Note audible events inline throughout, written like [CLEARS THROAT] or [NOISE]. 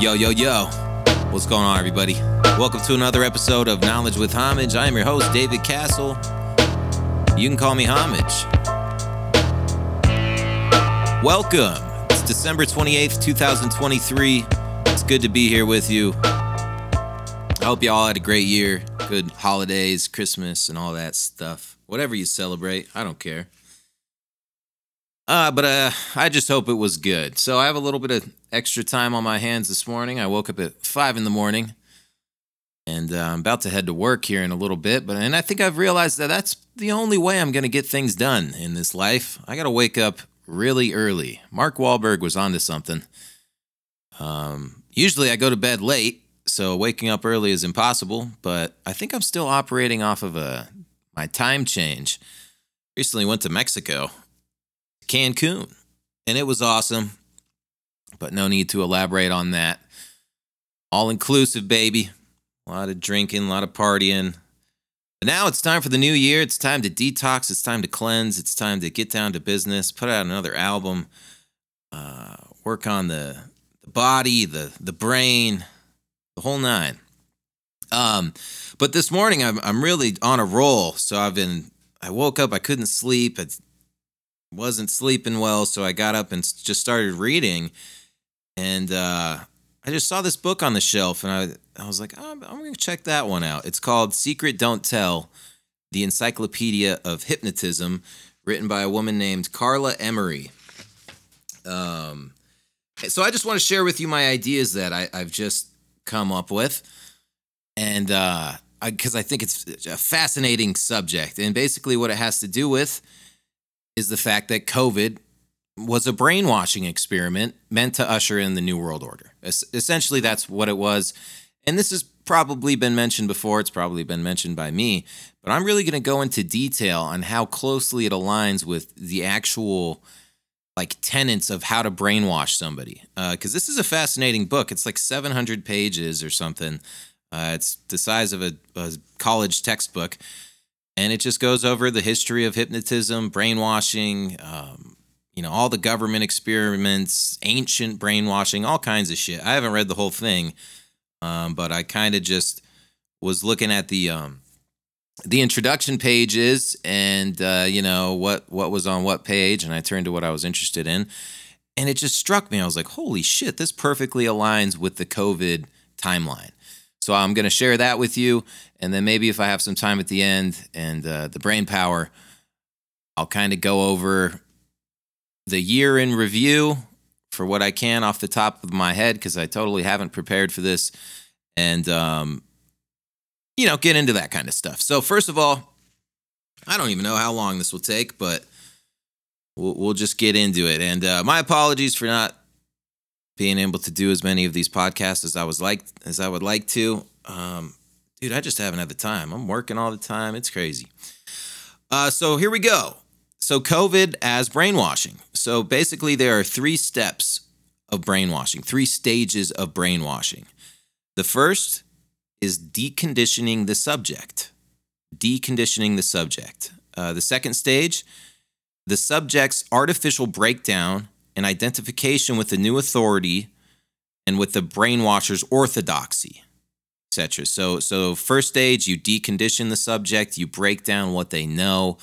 Yo, yo, yo. What's going on, everybody? Welcome to another episode of Knowledge with Homage. I am your host, David Castle. You can call me Homage. Welcome. It's December 28th, 2023. It's good to be here with you. I hope you all had a great year. Good holidays, Christmas, and all that stuff. Whatever you celebrate, I don't care. Uh, but uh, I just hope it was good. So I have a little bit of extra time on my hands this morning. I woke up at five in the morning, and uh, I'm about to head to work here in a little bit. But and I think I've realized that that's the only way I'm going to get things done in this life. I got to wake up really early. Mark Wahlberg was onto something. Um, usually I go to bed late, so waking up early is impossible. But I think I'm still operating off of a my time change. Recently went to Mexico Cancun. And it was awesome, but no need to elaborate on that. All inclusive, baby. A lot of drinking, a lot of partying. But now it's time for the new year. It's time to detox. It's time to cleanse. It's time to get down to business, put out another album, uh, work on the, the body, the, the brain, the whole nine. Um, but this morning I'm, I'm really on a roll. So I've been, I woke up, I couldn't sleep. I wasn't sleeping well, so I got up and just started reading. And uh, I just saw this book on the shelf, and I I was like, oh, I'm, going to check that one out. It's called Secret Don't Tell: The Encyclopedia of Hypnotism, written by a woman named Carla Emery. Um, so I just want to share with you my ideas that I, I've just come up with, and uh, because I, I think it's a fascinating subject, and basically what it has to do with is the fact that COVID was a brainwashing experiment meant to usher in the New World Order. Es- essentially, that's what it was. And this has probably been mentioned before. It's probably been mentioned by me. But I'm really going to go into detail on how closely it aligns with the actual like tenets of how to brainwash somebody. Because uh, this is a fascinating book. It's like 700 pages or something. Uh, it's the size of a, a college textbook and it just goes over the history of hypnotism, brainwashing, um, you know, all the government experiments, ancient brainwashing, all kinds of shit. I haven't read the whole thing, um, but I kind of just was looking at the um, the introduction pages and uh, you know what what was on what page, and I turned to what I was interested in, and it just struck me. I was like, holy shit, this perfectly aligns with the COVID timeline. So I'm going to share that with you. And then maybe if I have some time at the end and uh, the brain power, I'll kind of go over the year in review for what I can off the top of my head because I totally haven't prepared for this. And, um, you know, get into that kind of stuff. So, first of all, I don't even know how long this will take, but we'll, we'll just get into it. And uh, my apologies for not being able to do as many of these podcasts as I was like as I would like to. Um, dude, I just haven't had the time. I'm working all the time. It's crazy. Uh, so here we go. So COVID as brainwashing. So basically, there are three steps of brainwashing, three stages of brainwashing. The first is deconditioning the subject. Deconditioning the subject. Uh, the second stage, the subject's artificial breakdown and identification with the new authority and with the brainwasher's orthodoxy, etc. So, so first stage, you decondition the subject, you break down what they know,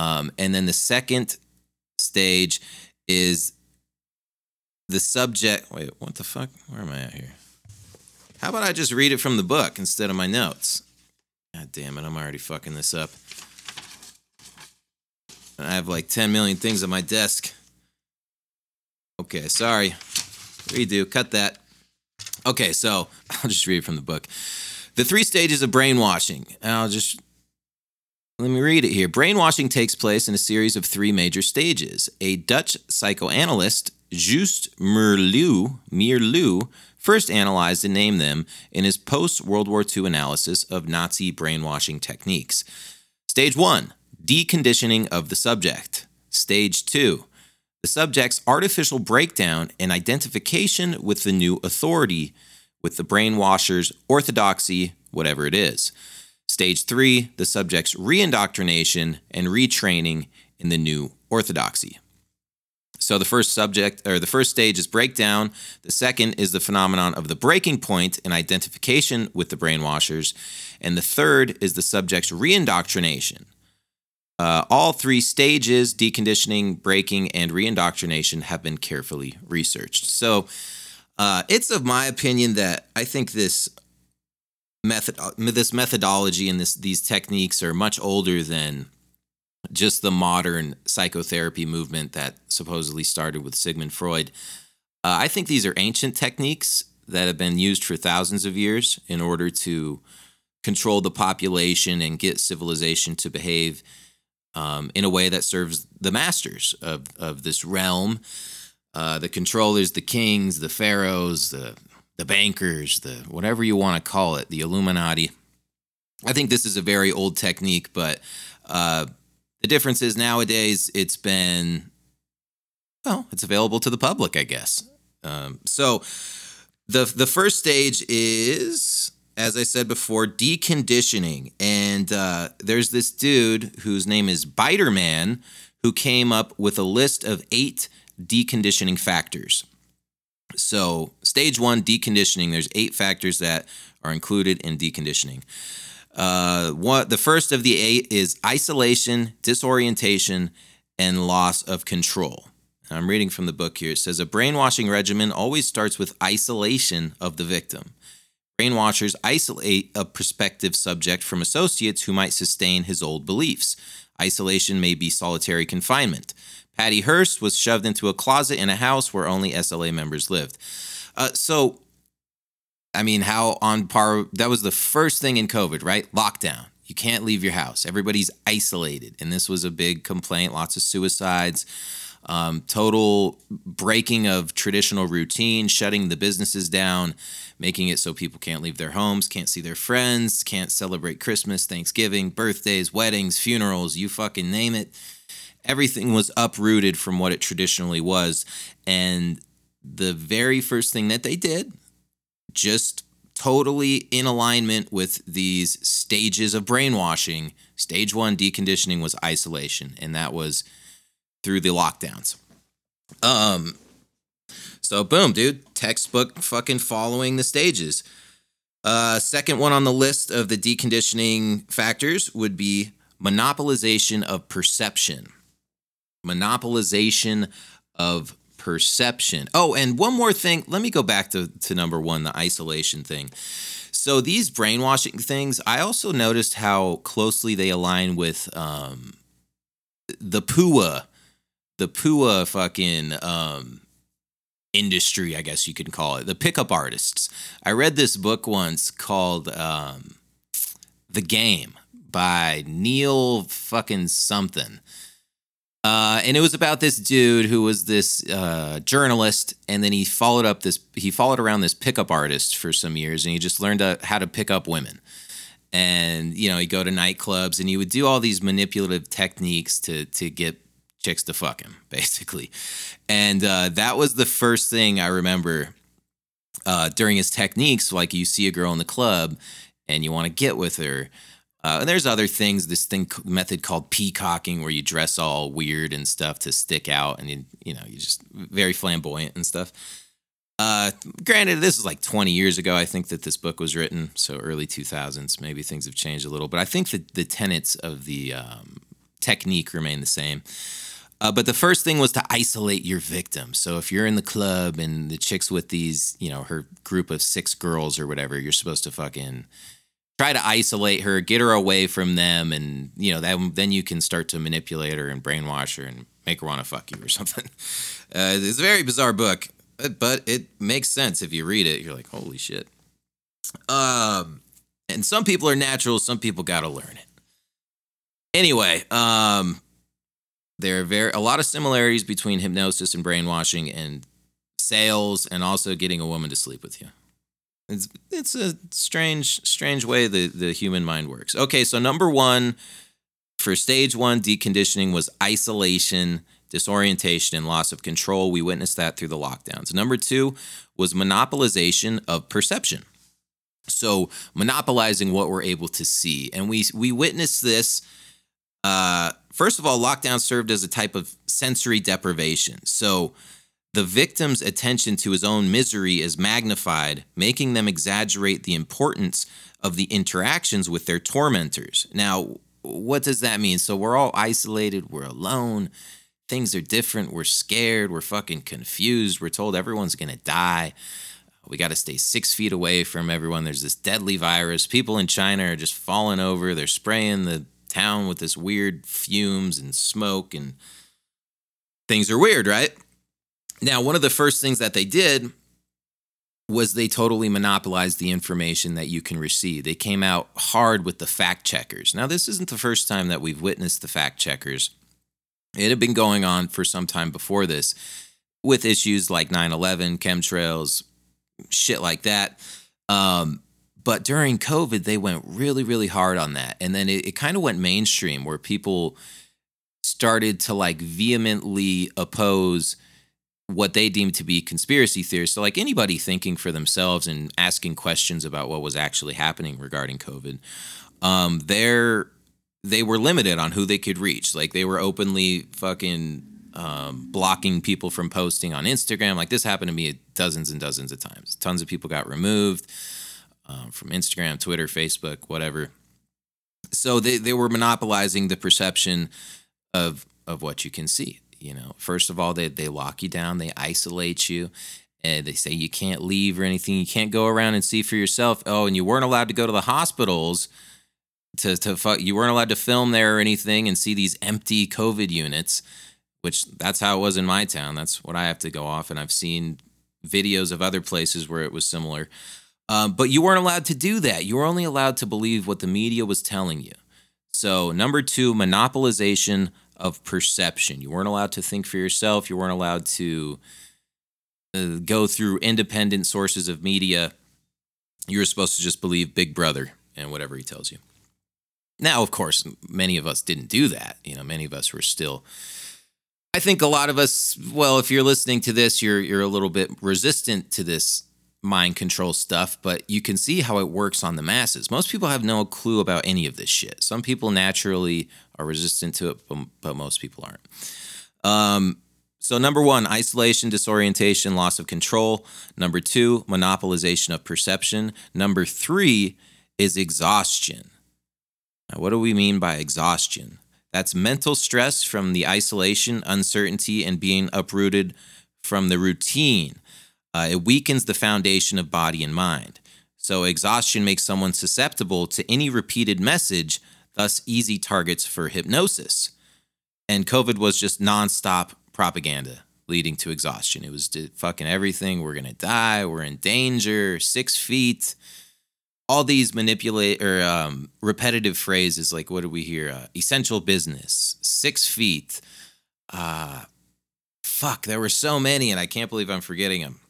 um, and then the second stage is the subject. Wait, what the fuck? Where am I at here? How about I just read it from the book instead of my notes? God damn it, I'm already fucking this up. I have like 10 million things on my desk. Okay, sorry. Redo, cut that. Okay, so [LAUGHS] I'll just read it from the book. The three stages of brainwashing. I'll just let me read it here. Brainwashing takes place in a series of three major stages. A Dutch psychoanalyst, Just Meerloo first analyzed and named them in his post World War II analysis of Nazi brainwashing techniques. Stage one deconditioning of the subject. Stage two the subject's artificial breakdown and identification with the new authority, with the brainwasher's orthodoxy, whatever it is. Stage three, the subject's reindoctrination and retraining in the new orthodoxy. So the first subject or the first stage is breakdown. The second is the phenomenon of the breaking point and identification with the brainwashers. And the third is the subject's reindoctrination. Uh, all three stages, deconditioning, breaking, and reindoctrination, have been carefully researched. So uh, it's of my opinion that I think this method, uh, this methodology and this these techniques are much older than just the modern psychotherapy movement that supposedly started with Sigmund Freud. Uh, I think these are ancient techniques that have been used for thousands of years in order to control the population and get civilization to behave um, in a way that serves the masters of, of this realm uh, the controllers, the kings, the pharaohs, the the bankers, the whatever you want to call it, the Illuminati. I think this is a very old technique, but uh, the difference is nowadays it's been well, it's available to the public, I guess. Um, so the the first stage is as I said before, deconditioning. And uh, there's this dude whose name is Biderman who came up with a list of eight deconditioning factors. So, stage one, deconditioning, there's eight factors that are included in deconditioning. Uh, what, the first of the eight is isolation, disorientation, and loss of control. I'm reading from the book here. It says a brainwashing regimen always starts with isolation of the victim. Brainwashers isolate a prospective subject from associates who might sustain his old beliefs. Isolation may be solitary confinement. Patty Hearst was shoved into a closet in a house where only SLA members lived. Uh, so, I mean, how on par? That was the first thing in COVID, right? Lockdown. You can't leave your house. Everybody's isolated. And this was a big complaint, lots of suicides um, total breaking of traditional routine, shutting the businesses down, making it so people can't leave their homes, can't see their friends, can't celebrate Christmas, Thanksgiving, birthdays, weddings, funerals, you fucking name it. Everything was uprooted from what it traditionally was. And the very first thing that they did, just totally in alignment with these stages of brainwashing, stage one deconditioning was isolation. And that was through the lockdowns. Um, so boom, dude, textbook fucking following the stages. Uh, second one on the list of the deconditioning factors would be monopolization of perception. Monopolization of perception. Oh, and one more thing. Let me go back to, to number one, the isolation thing. So these brainwashing things, I also noticed how closely they align with um, the PUA the Pua fucking um, industry, I guess you can call it, the pickup artists. I read this book once called um, The Game by Neil fucking something. Uh, and it was about this dude who was this uh, journalist, and then he followed up this. He followed around this pickup artist for some years, and he just learned uh, how to pick up women. And you know, he'd go to nightclubs, and he would do all these manipulative techniques to to get chicks to fuck him, [LAUGHS] basically. And uh, that was the first thing I remember uh, during his techniques. Like you see a girl in the club and you want to get with her. Uh, and there's other things, this thing method called peacocking, where you dress all weird and stuff to stick out, and you you know you're just very flamboyant and stuff. Uh, granted, this is like 20 years ago. I think that this book was written, so early 2000s. Maybe things have changed a little, but I think that the tenets of the um, technique remain the same. Uh, but the first thing was to isolate your victim. So if you're in the club and the chick's with these, you know, her group of six girls or whatever, you're supposed to fucking try to isolate her, get her away from them, and you know that then you can start to manipulate her and brainwash her and make her want to fuck you or [LAUGHS] something. Uh, it's a very bizarre book, but it makes sense if you read it. You're like, holy shit. Um, and some people are natural, some people got to learn it. Anyway, um, there are very a lot of similarities between hypnosis and brainwashing and sales and also getting a woman to sleep with you. It's it's a strange strange way the the human mind works. Okay, so number 1 for stage 1 deconditioning was isolation, disorientation and loss of control. We witnessed that through the lockdowns. Number 2 was monopolization of perception. So monopolizing what we're able to see. And we we witnessed this Uh, first of all, lockdown served as a type of sensory deprivation. So the victim's attention to his own misery is magnified, making them exaggerate the importance of the interactions with their tormentors. Now, what does that mean? So we're all isolated, we're alone, things are different, we're scared, we're fucking confused, we're told everyone's gonna die. We got to stay six feet away from everyone. There's this deadly virus. People in China are just falling over. They're spraying the town with this weird fumes and smoke, and things are weird, right? Now, one of the first things that they did was they totally monopolized the information that you can receive. They came out hard with the fact checkers. Now, this isn't the first time that we've witnessed the fact checkers. It had been going on for some time before this with issues like 9 11, chemtrails, shit like that. Um, but during COVID, they went really, really hard on that. And then it, it kind of went mainstream where people started to like vehemently oppose what they deemed to be conspiracy theories. So, like anybody thinking for themselves and asking questions about what was actually happening regarding COVID, um, they're they were limited on who they could reach. Like they were openly fucking um, blocking people from posting on Instagram. Like this happened to me dozens and dozens of times. Tons of people got removed um, from Instagram, Twitter, Facebook, whatever. So they, they were monopolizing the perception of of what you can see you know first of all they, they lock you down they isolate you and they say you can't leave or anything you can't go around and see for yourself. Oh and you weren't allowed to go to the hospitals to to fuck you weren't allowed to film there or anything and see these empty covid units which that's how it was in my town. That's what i have to go off and i've seen videos of other places where it was similar. Um, but you weren't allowed to do that. You were only allowed to believe what the media was telling you. So number two monopolization of perception. You weren't allowed to think for yourself. You weren't allowed to uh, go through independent sources of media. You were supposed to just believe Big Brother and whatever he tells you. Now, of course, many of us didn't do that. You know, many of us were still. I think a lot of us. Well, if you're listening to this, you're you're a little bit resistant to this mind control stuff, but you can see how it works on the masses. Most people have no clue about any of this shit. Some people naturally are resistant to it, but, but most people aren't. Um, so, number one, isolation, disorientation, loss of control. Number two, monopolization of perception. Number three is exhaustion. Now, what do we mean by exhaustion? That's mental stress from the isolation, uncertainty, and being uprooted from the routine uh, it weakens the foundation of body and mind. So, exhaustion makes someone susceptible to any repeated message, thus, easy targets for hypnosis. And COVID was just nonstop propaganda leading to exhaustion. It was fucking everything. We're to die. We're in danger. Six feet. All these manipulate or um, repetitive phrases like, what do we hear? Uh, essential business, six feet. Uh, fuck, there were so many, and I can't believe I'm forgetting them.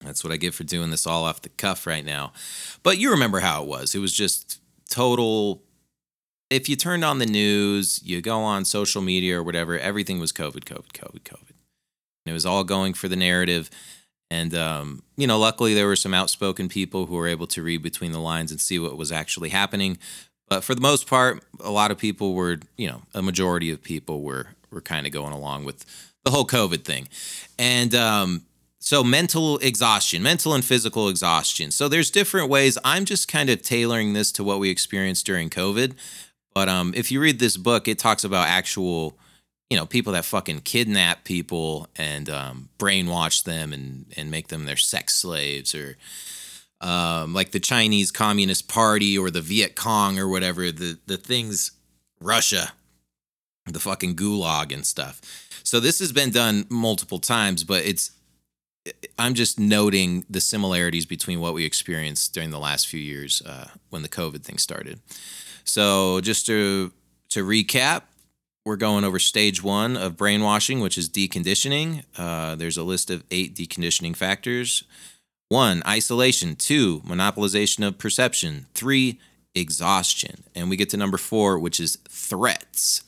That's what I get for doing this all off the cuff right now. But you remember how it was. It was just total. If you turned on the news, you go on social media or whatever, everything was COVID, COVID, COVID, COVID. And it was all going for the narrative. And, um, you know, luckily there were some outspoken people who were able to read between the lines and see what was actually happening. But for the most part, a lot of people were, you know, a majority of people were were kind of going along with the whole COVID thing. And um, so mental exhaustion mental and physical exhaustion so there's different ways i'm just kind of tailoring this to what we experienced during covid but um, if you read this book it talks about actual you know people that fucking kidnap people and um, brainwash them and and make them their sex slaves or um, like the chinese communist party or the viet cong or whatever the the things russia the fucking gulag and stuff so this has been done multiple times but it's I'm just noting the similarities between what we experienced during the last few years uh, when the COVID thing started. So just to to recap, we're going over stage one of brainwashing, which is deconditioning. Uh, there's a list of eight deconditioning factors. One, isolation. Two, monopolization of perception. Three, exhaustion. And we get to number four, which is threats.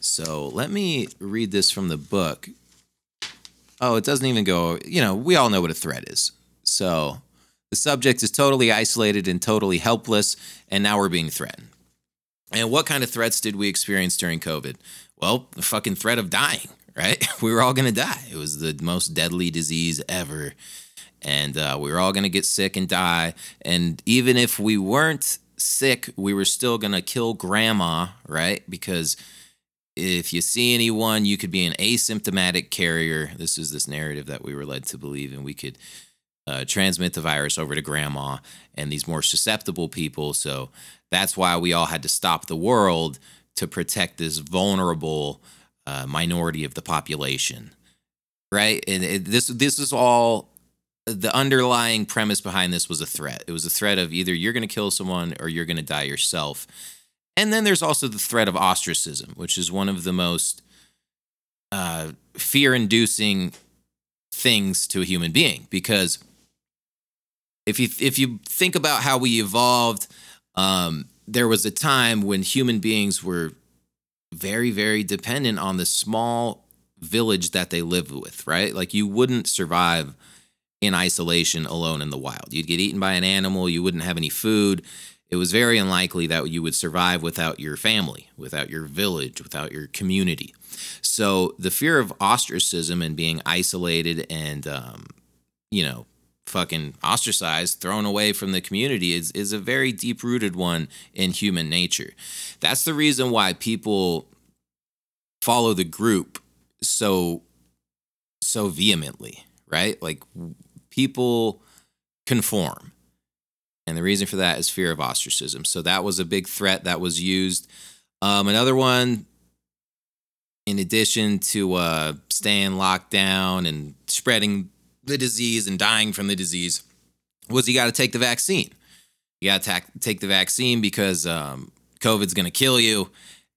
So let me read this from the book Oh, it doesn't even go, you know, we all know what a threat is. So the subject is totally isolated and totally helpless, and now we're being threatened. And what kind of threats did we experience during COVID? Well, the fucking threat of dying, right? [LAUGHS] We were all going to die. It was the most deadly disease ever. And uh, we were all going to get sick and die. And even if we weren't sick, we were still going to kill grandma, right? Because if you see anyone, you could be an asymptomatic carrier. This is this narrative that we were led to believe, and we could uh, transmit the virus over to grandma and these more susceptible people. So that's why we all had to stop the world to protect this vulnerable uh, minority of the population, right? And it, this this is all the underlying premise behind this was a threat. It was a threat of either you're going to kill someone or you're going to die yourself. And then there's also the threat of ostracism, which is one of the most uh, fear inducing things to a human being. Because if you, if you think about how we evolved, um, there was a time when human beings were very, very dependent on the small village that they lived with, right? Like you wouldn't survive in isolation alone in the wild. You'd get eaten by an animal, you wouldn't have any food. It was very unlikely that you would survive without your family, without your village, without your community. So the fear of ostracism and being isolated and, um, you know, fucking ostracized, thrown away from the community is, is a very deep rooted one in human nature. That's the reason why people follow the group so so vehemently, right? Like people conform. And the reason for that is fear of ostracism. So that was a big threat that was used. Um, another one, in addition to uh, staying locked down and spreading the disease and dying from the disease, was you got to take the vaccine. You got to take the vaccine because um, COVID's going to kill you.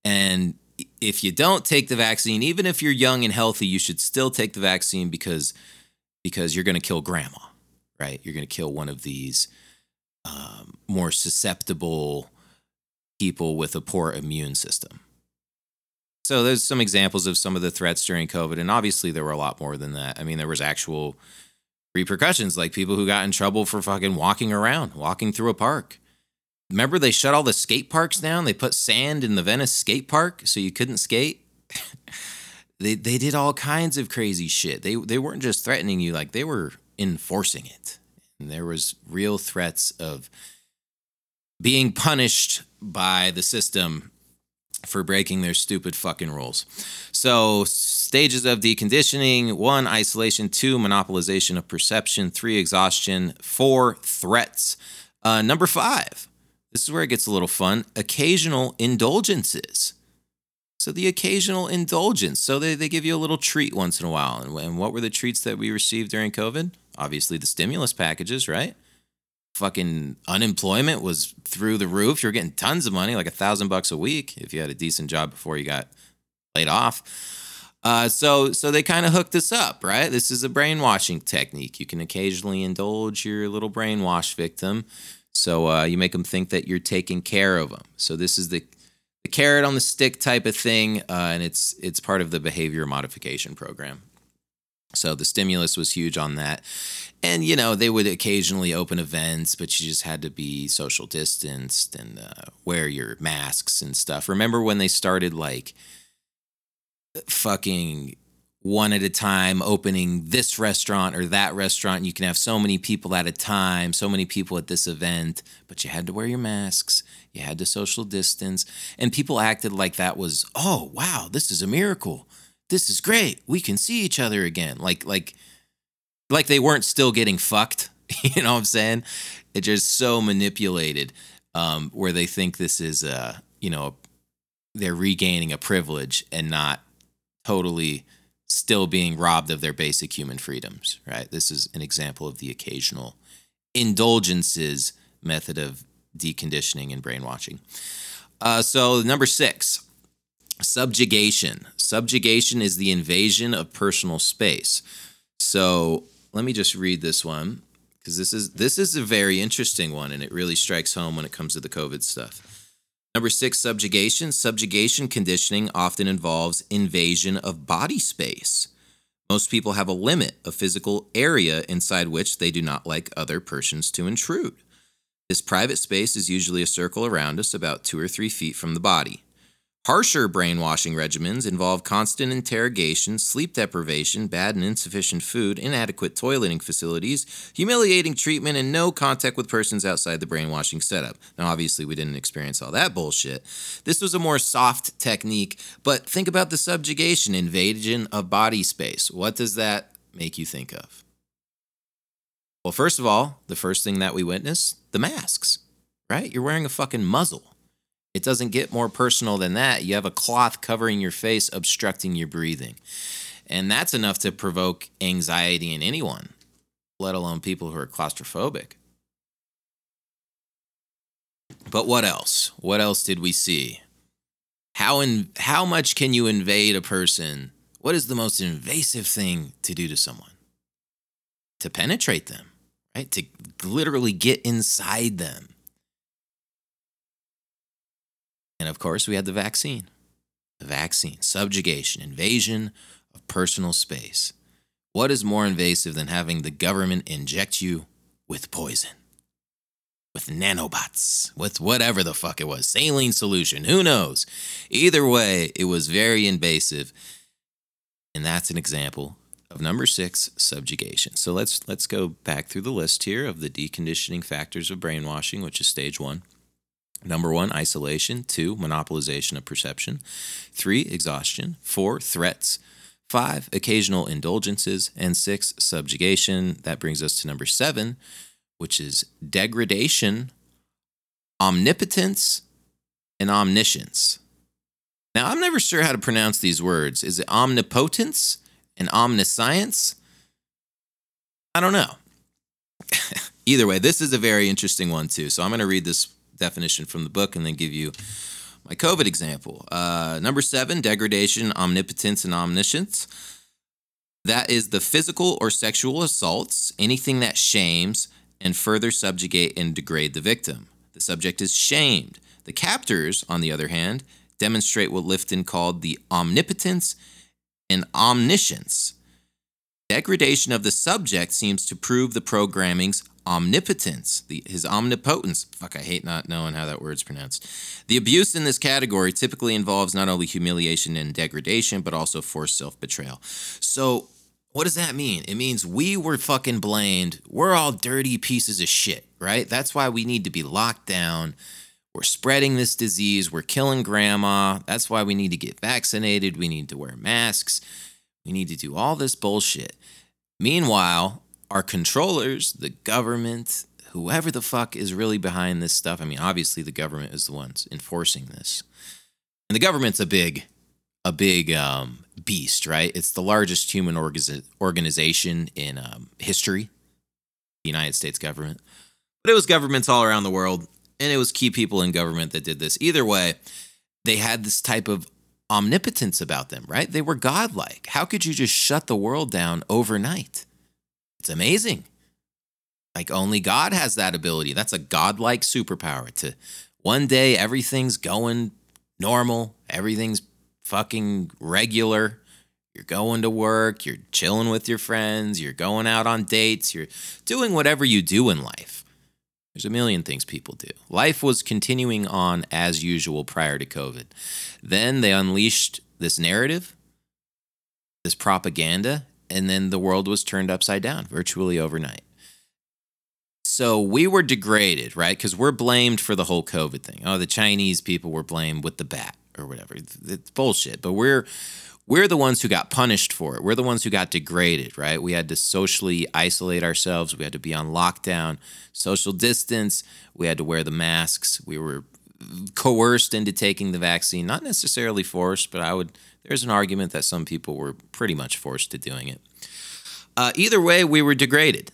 And if you don't take the vaccine, even if you're young and healthy, you should still take the vaccine because because you're going to kill grandma, right? You're going to kill one of these um, more susceptible people with a poor immune system. So there's some examples of some of the threats during COVID, and obviously there were a lot more than that. I mean, there was actual repercussions, like people who got in trouble for fucking walking around, walking through a park. Remember they shut all the skate parks down? They put sand in the Venice skate park so you couldn't skate. [LAUGHS] they they did all kinds of crazy shit. They they weren't just threatening you, like they were enforcing it. And there was real threats of being punished by the system for breaking their stupid fucking rules. So, stages of deconditioning one, isolation, two, monopolization of perception, three, exhaustion, four, threats. Uh, number five, this is where it gets a little fun occasional indulgences. So the occasional indulgence. So they, they give you a little treat once in a while. And, and what were the treats that we received during COVID? Obviously the stimulus packages, right? Fucking unemployment was through the roof. You're getting tons of money, like a thousand bucks a week if you had a decent job before you got laid off. Uh, so so they kind of hooked us up, right? This is a brainwashing technique. You can occasionally indulge your little brainwash victim. So uh, you make them think that you're taking care of them. So this is the the carrot on the stick type of thing, uh, and it's it's part of the behavior modification program. So the stimulus was huge on that. And, you know, they would occasionally open events, but you just had to be social distanced and uh, wear your masks and stuff. Remember when they started like fucking one at a time opening this restaurant or that restaurant. You can have so many people at a time, so many people at this event, but you had to wear your masks, you had to social distance, and people acted like that was, "Oh, wow, this is a miracle. This is great. We can see each other again." Like like like they weren't still getting fucked, [LAUGHS] you know what I'm saying? It's just so manipulated um where they think this is uh, you know, they're regaining a privilege and not totally still being robbed of their basic human freedoms, right? This is an example of the occasional indulgences method of deconditioning and brainwashing. Uh, so, number six, subjugation. Subjugation is the invasion of personal space. So, let me just read this one because this is this is a very interesting one and it really strikes home when it comes to the COVID stuff. Number six, subjugation. Subjugation conditioning often involves invasion of body space. Most people have a limit, a physical area inside which they do not like other persons to intrude. This private space is usually a circle around us about two or three feet from the body. Harsher brainwashing regimens involve constant interrogation, sleep deprivation, bad and insufficient food, inadequate toileting facilities, humiliating treatment, and no contact with persons outside the brainwashing setup. Now, obviously, we didn't experience all that bullshit. This was a more soft technique, but think about the subjugation, invasion of body space. What does that make you think of? Well, first of all, the first thing that we witnessed the masks, right? You're wearing a fucking muzzle. It doesn't get more personal than that. You have a cloth covering your face, obstructing your breathing. And that's enough to provoke anxiety in anyone, let alone people who are claustrophobic. But what else? What else did we see? How in how much can you invade a person? What is the most invasive thing to do to someone? To penetrate them, right? To literally get inside them. And of course, we had the vaccine. The vaccine, subjugation, invasion of personal space. What is more invasive than having the government inject you with poison? With nanobots, with whatever the fuck it was, saline solution, who knows? Either way, it was very invasive. And that's an example of number six, subjugation. So let's let's go back through the list here of the deconditioning factors of brainwashing, which is stage one. Number one, isolation. Two, monopolization of perception. Three, exhaustion. Four, threats. Five, occasional indulgences. And six, subjugation. That brings us to number seven, which is degradation, omnipotence, and omniscience. Now, I'm never sure how to pronounce these words. Is it omnipotence and omniscience? I don't know. [LAUGHS] Either way, this is a very interesting one, too. So I'm going to read this definition from the book and then give you my COVID example. Uh, number seven, degradation, omnipotence, and omniscience. That is the physical or sexual assaults, anything that shames and further subjugate and degrade the victim. The subject is shamed. The captors, on the other hand, demonstrate what Lifton called the omnipotence and omniscience. Degradation of the subject seems to prove the programming's omnipotence, the, his omnipotence. Fuck, I hate not knowing how that word's pronounced. The abuse in this category typically involves not only humiliation and degradation, but also forced self betrayal. So, what does that mean? It means we were fucking blamed. We're all dirty pieces of shit, right? That's why we need to be locked down. We're spreading this disease. We're killing grandma. That's why we need to get vaccinated. We need to wear masks. We need to do all this bullshit. Meanwhile, our controllers, the government, whoever the fuck is really behind this stuff. I mean, obviously the government is the ones enforcing this. And the government's a big a big um, beast, right? It's the largest human orga- organization in um, history, the United States government. But it was governments all around the world, and it was key people in government that did this. Either way, they had this type of omnipotence about them, right? They were godlike. How could you just shut the world down overnight? It's amazing. Like only God has that ability. That's a godlike superpower to one day everything's going normal, everything's fucking regular. You're going to work, you're chilling with your friends, you're going out on dates, you're doing whatever you do in life. There's a million things people do. Life was continuing on as usual prior to COVID. Then they unleashed this narrative, this propaganda, and then the world was turned upside down virtually overnight. So we were degraded, right? Because we're blamed for the whole COVID thing. Oh, the Chinese people were blamed with the bat or whatever. It's bullshit. But we're we're the ones who got punished for it. We're the ones who got degraded, right? We had to socially isolate ourselves. We had to be on lockdown, social distance. We had to wear the masks. We were coerced into taking the vaccine, not necessarily forced, but I would there's an argument that some people were pretty much forced to doing it. Uh, either way, we were degraded.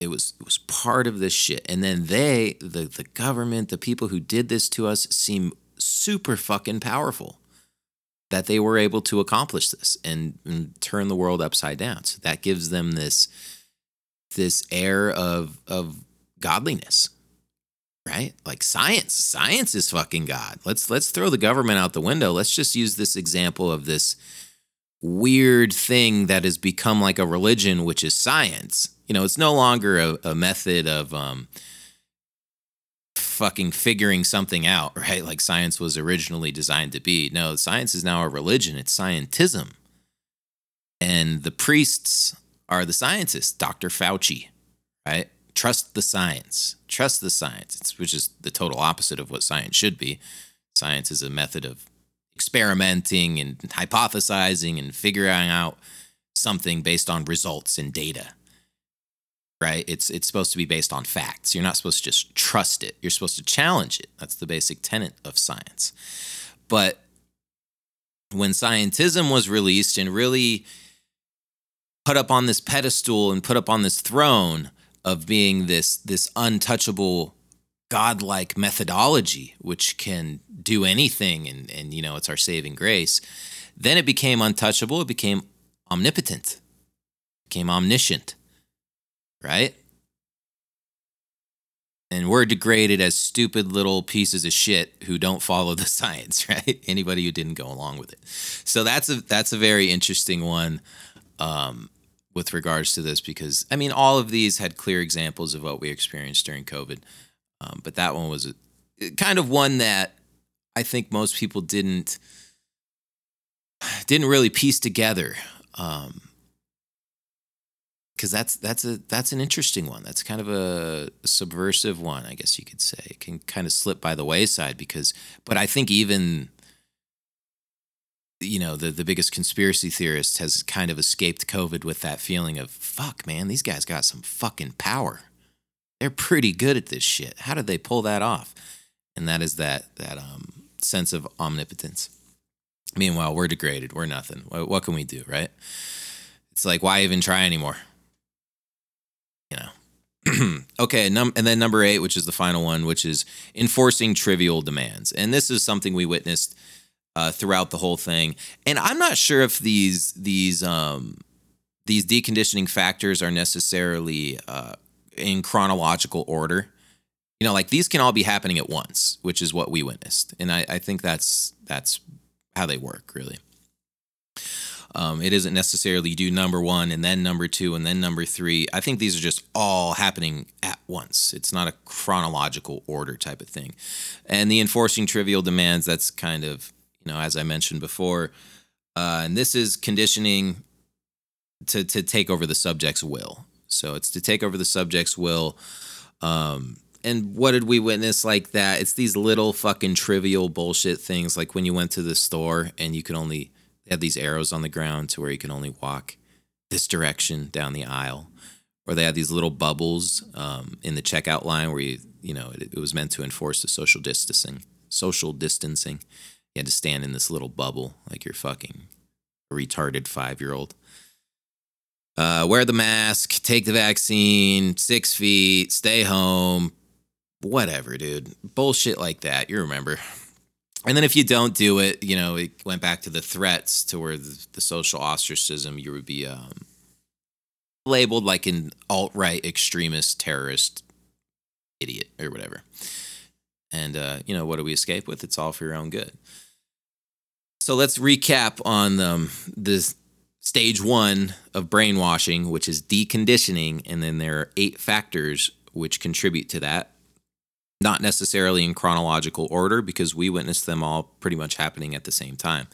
It was it was part of this shit. And then they, the the government, the people who did this to us, seem super fucking powerful. That they were able to accomplish this and, and turn the world upside down. So that gives them this this air of of godliness right? Like science. Science is fucking God. Let's let's throw the government out the window. Let's just use this example of this weird thing that has become like a religion, which is science. You know, it's no longer a, a method of um, fucking figuring something out, [LAUGHS] right? Like science was originally designed to be. No, science is now a religion. It's scientism. And the priests are the scientists, Dr. Fauci, right? Trust the science. Trust the science, it's, which is the total opposite of what science should be. Science is a method of experimenting and hypothesizing and figuring out something based on results and data right? It's it's supposed to be based on facts. You're not supposed to just trust it. You're supposed to challenge it. That's the basic tenet of science. But when scientism was released and really put up on this pedestal and put up on this throne of being this this untouchable godlike methodology which can do anything and and you know it's our saving grace then it became untouchable it became omnipotent became omniscient right? And we're degraded as stupid little pieces of shit who don't follow the [LAUGHS] science, right? Anybody who didn't go along with it. So that's a that's a very interesting one um, with regards to this because I mean all of these had clear examples of what we experienced during COVID, um, but that one was a, kind of one that I think most people didn't didn't really piece together. Um, because that's that's a that's an interesting one. That's kind of a, a, subversive one, I guess you could say. It can kind of slip by the wayside because, but I think even you know the the biggest conspiracy theorist has kind of escaped COVID with that feeling of fuck, man, these guys got some fucking power. They're pretty good at this shit. How did they pull that off? And that is that that um, sense of omnipotence. Meanwhile, we're degraded. We're nothing. What, can we do, right? It's like, why even try anymore? you know. [CLEARS THROAT] okay, num- and then number eight, which is the final one, which is enforcing trivial demands. And this is something we witnessed uh, throughout the whole thing. And I'm not sure if these these um, these deconditioning factors are necessarily uh, in chronological order. You know, like these can all be happening at once, which is what we witnessed. And I, I think that's that's how they work, really. Um, it isn't necessarily do number one and then number two and then number three. I think these are just all happening at once. It's not a chronological order type of thing. And the enforcing trivial demands, that's kind of, you know, as I mentioned before, uh, and this is conditioning to, to take over the subject's will. So it's to take over the subject's will. Um, and what did we witness like that? It's these little fucking trivial bullshit things like when you went to the store and you could only had these arrows on the ground to where you can only walk this direction down the aisle. Or they had these little bubbles um, in the checkout line where you, you know, it, it was meant to enforce the social distancing. Social distancing. You had to stand in this little bubble like you're fucking a retarded five year old. Uh, wear the mask, take the vaccine, six feet, stay home, whatever, dude. Bullshit like that. You remember and then if you don't do it, you know, it went back to the threats to where the, the social ostracism, you would be um, labeled like an alt right extremist terrorist idiot or whatever. And, uh, you know, what do we escape with? It's all for your own good. So let's recap on um, this stage one of brainwashing, which is deconditioning. And then there are eight factors which contribute to that not necessarily in chronological order because we witnessed them all pretty much happening at the same time.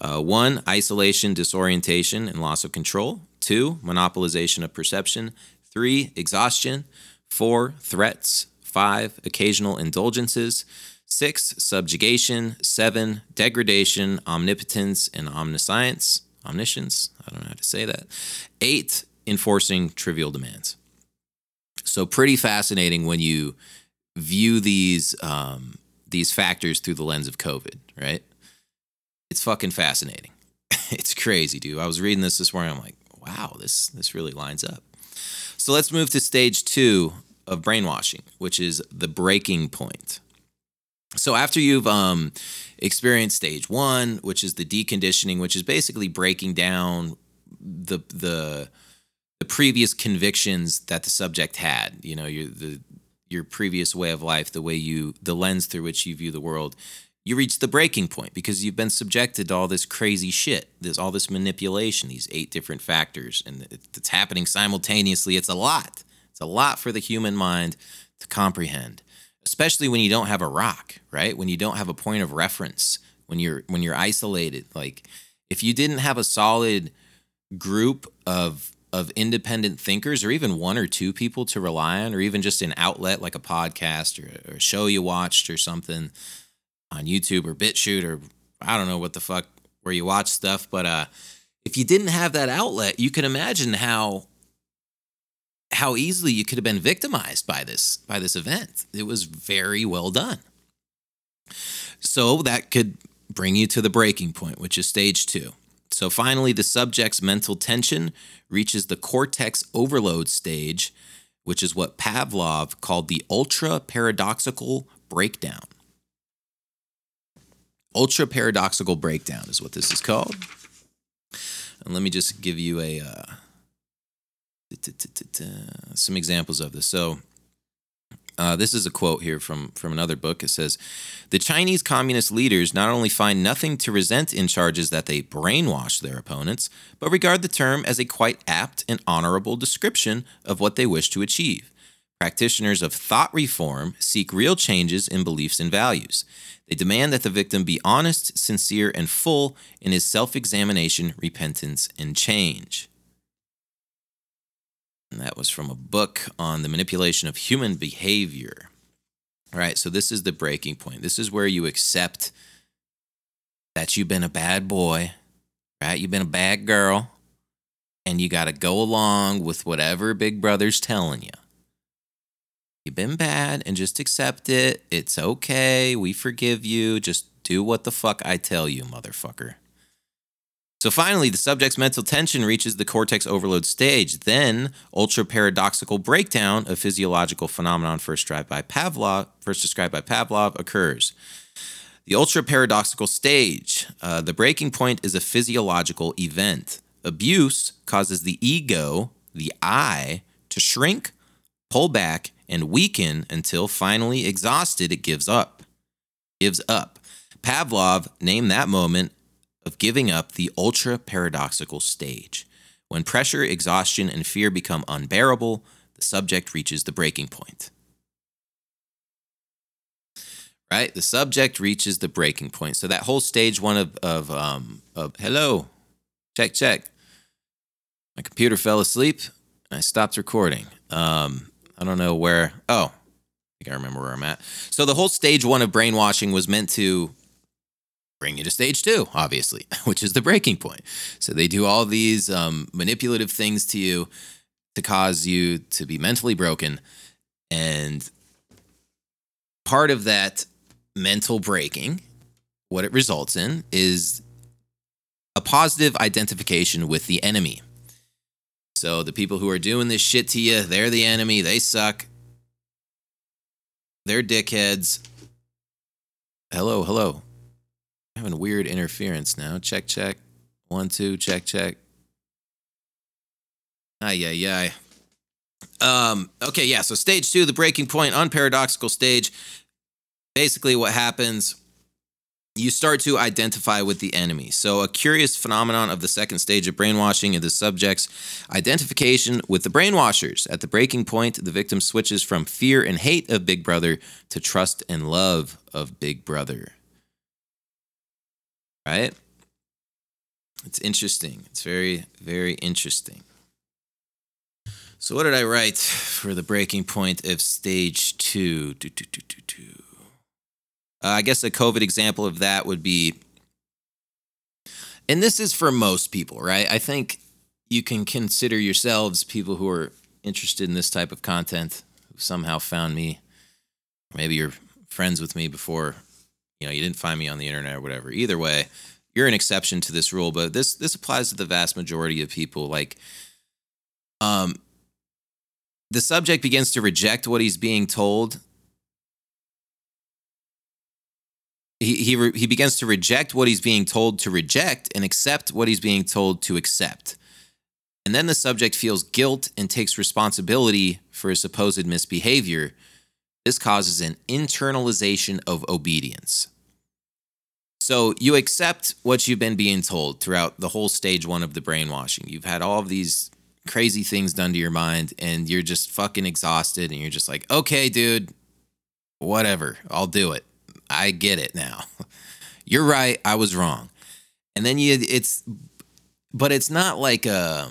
Uh, one, isolation, disorientation, and loss of control. Two, monopolization of perception. Three, exhaustion. Four, threats. Five, occasional indulgences. Six, subjugation. Seven, degradation, omnipotence, and omniscience. Omniscience. I don't know how to say that. Eight, enforcing trivial demands. So, pretty fascinating when you view these um, these factors through the lens of COVID, right? It's fucking fascinating. [LAUGHS] it's crazy, dude. I was reading this this morning. I'm like, wow, this this really lines up. So let's move to stage two of brainwashing, which is the breaking point. So after you've um, experienced stage one, which is the deconditioning, which is basically breaking down the the the previous convictions that the subject had. You know, you the your previous way of life, the way you, the lens through which you view the world, you reach the breaking point because you've been subjected to all this crazy shit. There's all this manipulation, these eight different factors, and it's happening simultaneously. It's a lot. A lot for the human mind to comprehend, especially when you don't have a rock, right? When you don't have a point of reference, when you're when you're isolated. Like if you didn't have a solid group of of independent thinkers or even one or two people to rely on or even just an outlet like a podcast or, or a show you watched or something on YouTube or BitChute or I don't know what the fuck where you watch stuff but uh if you didn't have that outlet you can imagine how how easily you could have been victimized by this by this event it was very well done so that could bring you to the breaking point which is stage 2 so finally, the subject's mental tension reaches the cortex overload stage, which is what Pavlov called the ultra paradoxical breakdown. Ultra paradoxical breakdown is what this is called. And let me just give you a uh, some examples of this. So, uh, this is a quote here from, from another book. It says The Chinese communist leaders not only find nothing to resent in charges that they brainwash their opponents, but regard the term as a quite apt and honorable description of what they wish to achieve. Practitioners of thought reform seek real changes in beliefs and values. They demand that the victim be honest, sincere, and full in his self examination, repentance, and change. And that was from a book on the manipulation of human behavior. All right, so this is the breaking point. This is where you accept that you've been a bad boy, right? You've been a bad girl, and you got to go along with whatever Big Brother's telling you. You've been bad and just accept it. It's okay. We forgive you. Just do what the fuck I tell you, motherfucker. So finally, the subject's mental tension reaches the cortex overload stage. Then, ultra paradoxical breakdown, a physiological phenomenon first described by Pavlov, first described by Pavlov, occurs. The ultra paradoxical stage, uh, the breaking point is a physiological event. Abuse causes the ego, the I, to shrink, pull back, and weaken until finally exhausted, it gives up. Gives up. Pavlov named that moment of giving up the ultra paradoxical stage. When pressure, exhaustion, and fear become unbearable, the subject reaches the breaking point. Right? The subject reaches the breaking point. So that whole stage one of, of, um, of hello, check, check. My computer fell asleep and I stopped recording. Um, I don't know where. Oh, I think I remember where I'm at. So the whole stage one of brainwashing was meant to bring you to stage two, obviously, [LAUGHS] which is the breaking point. So they do all these um, manipulative things to you to cause you to be mentally broken. And part of that mental breaking, what it results in is a positive identification with the enemy. So the people who are doing this shit to you, they're the enemy, they suck. They're dickheads. Hello, hello having weird interference now. Check, check. One, two, check, check. Ay, yeah, yeah. Um, okay, yeah, so stage two, the breaking point, unparadoxical stage. Basically, what happens, you start to identify with the enemy. So, a curious phenomenon of the second stage of brainwashing is the subject's identification with the brainwashers. At the breaking point, the victim switches from fear and hate of Big Brother to trust and love of Big Brother right? It's interesting. It's very, very interesting. So, what did I write for the breaking point of stage two? Do, do, do, uh, I guess a COVID example of that would be, and this is for most people, right? I think you can consider yourselves people who are interested in this type of content, who somehow found me. Maybe you're friends with me before you know you didn't find me on the internet or whatever. Either way you're an exception to this rule but this this applies to the vast majority of people. Like um the subject begins to reject what he's being told. He he, re, he begins to reject what he's being told to reject and accept what he's being told to accept. And then the subject feels guilt and takes responsibility for his supposed misbehavior. This causes an internalization of obedience so you accept what you've been being told throughout the whole stage one of the brainwashing. You've had all of these crazy things done to your mind, and you're just fucking exhausted, and you're just like, okay, dude, whatever, I'll do it. I get it now. [LAUGHS] You're right, I was wrong. And then you it's but it's not like a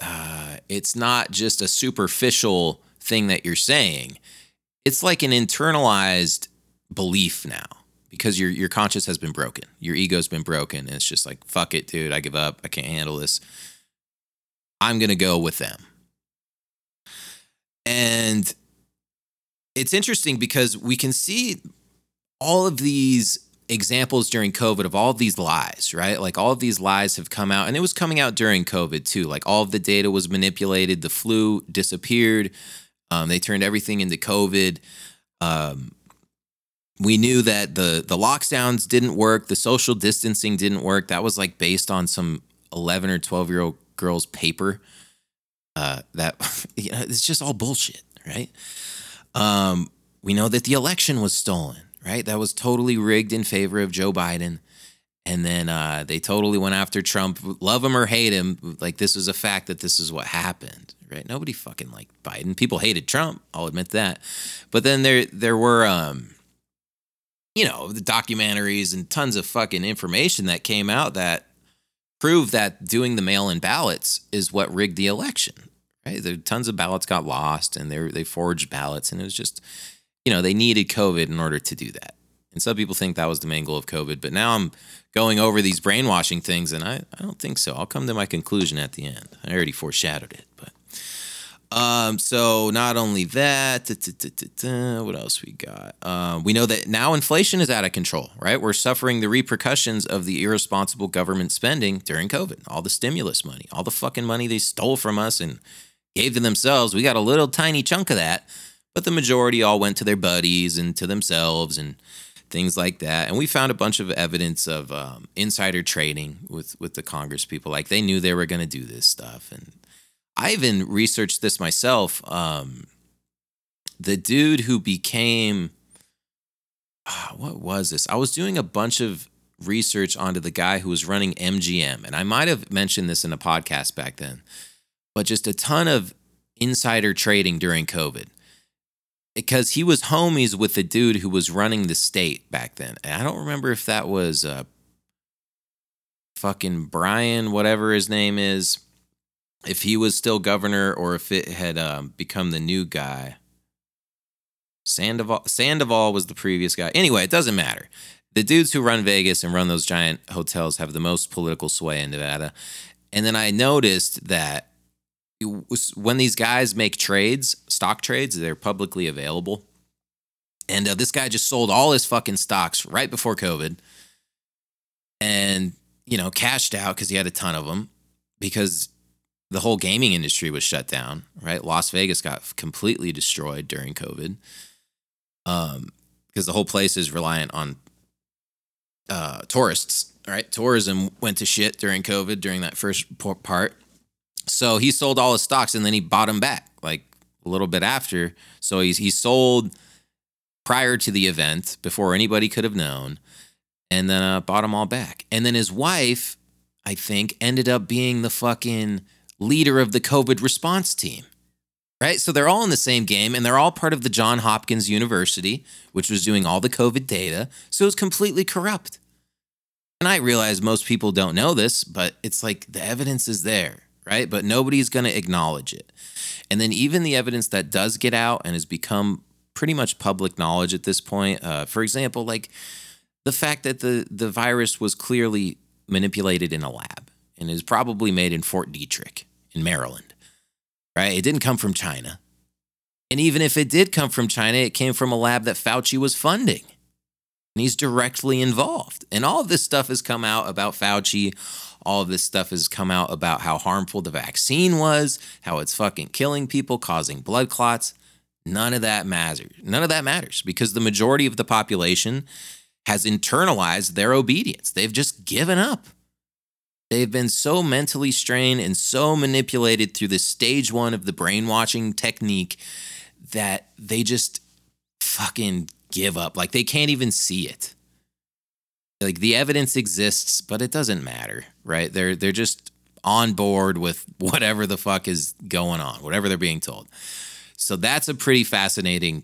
uh, it's not just a superficial thing that you're saying. It's like an internalized belief now because your your conscience has been broken. Your ego's been broken and it's just like fuck it, dude. I give up. I can't handle this. I'm going to go with them. And it's interesting because we can see all of these examples during COVID of all of these lies, right? Like all of these lies have come out, and it was coming out during COVID too. Like all of the data was manipulated, the flu disappeared, um, they turned everything into COVID. Um, we knew that the the lockdowns didn't work, the social distancing didn't work. That was like based on some eleven or twelve year old girl's paper. Uh, that [LAUGHS] you know, it's just all bullshit, right? Um, we know that the election was stolen, right? That was totally rigged in favor of Joe Biden. And then uh, they totally went after Trump, love him or hate him. Like this was a fact that this is what happened, right? Nobody fucking liked Biden. People hated Trump. I'll admit that. But then there there were, um, you know, the documentaries and tons of fucking information that came out that proved that doing the mail-in ballots is what rigged the election. Right? There tons of ballots got lost, and they they forged ballots, and it was just you know, they needed COVID in order to do that. And some people think that was the main goal of COVID, but now I'm going over these brainwashing things, and I, I don't think so. I'll come to my conclusion at the end. I already foreshadowed it, but um, so not only that, what else we got? Uh, we know that now inflation is out of control, right? We're suffering the repercussions of the irresponsible government spending during COVID, all the stimulus money, all the fucking money they stole from us and gave to themselves. We got a little tiny chunk of that but the majority all went to their buddies and to themselves and things like that. And we found a bunch of evidence of um, insider trading with with the Congress people. Like they knew they were going to do this stuff, and I even researched this myself. Um, the dude who became uh, what was this? I was doing a bunch of research onto the guy who was running MGM, and I might have mentioned this in a podcast back then, but just a ton of insider trading during COVID because he was homies with the dude who was running the state back then. And I don't remember if that was uh, fucking Brian, whatever his name is, if he was still governor or if it had um, become the new guy. Sandoval, Sandoval was the previous guy. Anyway, it doesn't matter. The dudes who run Vegas and run those giant hotels have the most political sway in Nevada. And then I noticed that when these guys make trades, stock trades, they're publicly available. And uh, this guy just sold all his fucking stocks right before COVID and, you know, cashed out because he had a ton of them because the whole gaming industry was shut down, right? Las Vegas got completely destroyed during COVID um, because the whole place is reliant on uh, tourists, right? Tourism went to shit during COVID during that first part. So he sold all his stocks and then he bought them back like a little bit after. So he's he sold prior to the event before anybody could have known, and then uh, bought them all back. And then his wife, I think, ended up being the fucking leader of the COVID response team. Right? So they're all in the same game and they're all part of the John Hopkins University, which was doing all the COVID data. So it's completely corrupt. And I realize most people don't know this, but it's like the evidence is there right? But nobody's going to acknowledge it. And then even the evidence that does get out and has become pretty much public knowledge at this point, uh, for example, like the fact that the the virus was clearly manipulated in a lab and is probably made in Fort Detrick in Maryland, right? It didn't come from China. And even if it did come from China, it came from a lab that Fauci was funding. And he's directly involved. And all of this stuff has come out about Fauci all of this stuff has come out about how harmful the vaccine was, how it's fucking killing people, causing blood clots. None of that matters. None of that matters because the majority of the population has internalized their obedience. They've just given up. They've been so mentally strained and so manipulated through the stage one of the brainwashing technique that they just fucking give up. Like they can't even see it like the evidence exists, but it doesn't matter, right? They're they're just on board with whatever the fuck is going on, whatever they're being told. So that's a pretty fascinating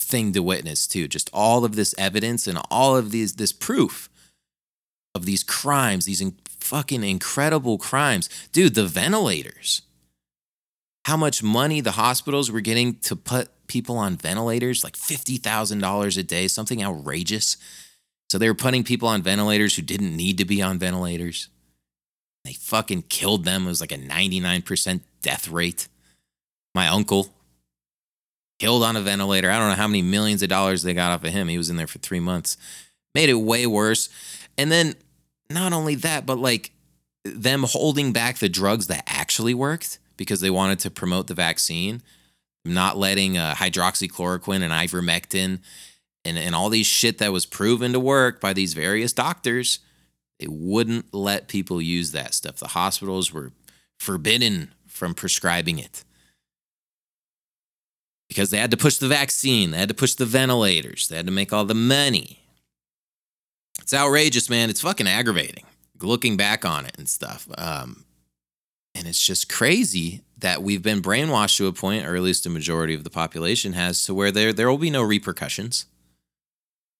thing to witness too. Just all of this evidence and all of these this proof of these crimes, these in, fucking incredible crimes. Dude, the ventilators. How much money the hospitals were getting to put people on ventilators, like $50,000 a day, something outrageous. So they were putting people on ventilators who didn't need to be on ventilators. They fucking killed them. It was like a 99% death rate. My uncle killed on a ventilator. I don't know how many millions of dollars they got off of him. He was in there for three months. Made it way worse. And then not only that, but like them holding back the drugs that actually worked because they wanted to promote the vaccine, not letting uh, hydroxychloroquine and ivermectin and, and all these shit that was proven to work by these various doctors. They wouldn't let people use that stuff. The hospitals were forbidden from prescribing it because they had to push the vaccine, they had to push the ventilators, they had to make all the money. It's outrageous, man. It's fucking aggravating looking back on it and stuff. Um, and it's just crazy that we've been brainwashed to a point, or at least a majority of the population has, to where there there will be no repercussions.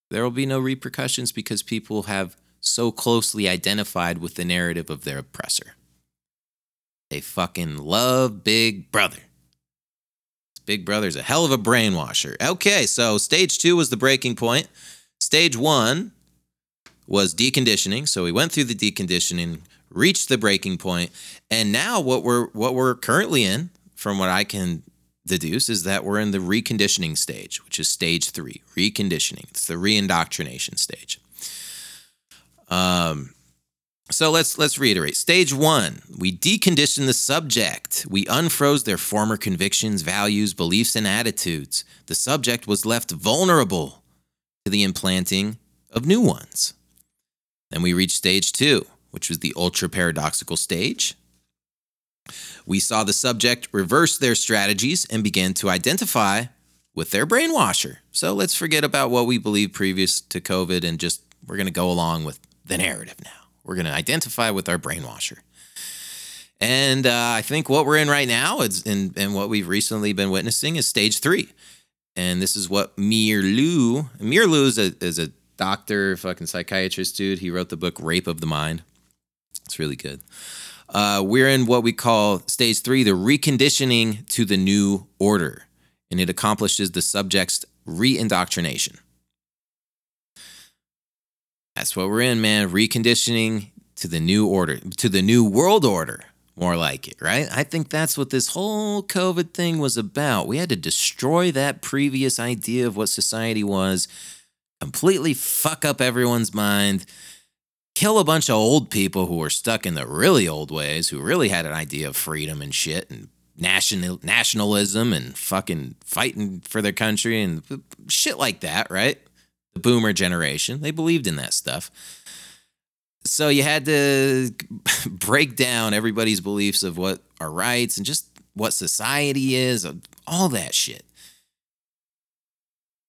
There will be no repercussions because people have so closely identified with the narrative of their oppressor. They fucking love Big Brother. Big Brother's a hell of a brainwasher. Okay, so stage two was the breaking point. Stage one was deconditioning. So we went through the deconditioning, reached the breaking point, and now what we're what we're currently in, from what I can deduce, is that we're in the reconditioning stage, which is stage three, reconditioning. It's the reindoctrination stage. Um, so let's let's reiterate. Stage one, we decondition the subject. We unfroze their former convictions, values, beliefs, and attitudes. The subject was left vulnerable to the implanting of new ones. Then we reached stage two, which was the ultra paradoxical stage. We saw the subject reverse their strategies and begin to identify with their brainwasher. So let's forget about what we believed previous to COVID and just we're going to go along with the narrative now. We're going to identify with our brainwasher. And uh, I think what we're in right now is, and, and what we've recently been witnessing is stage three. And this is what Meerloo, is a, is a doctor, fucking psychiatrist dude. He wrote the book Rape of the Mind. It's really good. Uh, we're in what we call stage three, the reconditioning to the new order, and it accomplishes the subject's reindoctrination. That's what we're in, man. Reconditioning to the new order, to the new world order, more like it, right? I think that's what this whole COVID thing was about. We had to destroy that previous idea of what society was completely fuck up everyone's mind, kill a bunch of old people who were stuck in the really old ways, who really had an idea of freedom and shit and national nationalism and fucking fighting for their country and shit like that, right? The boomer generation, they believed in that stuff. So you had to [LAUGHS] break down everybody's beliefs of what are rights and just what society is, all that shit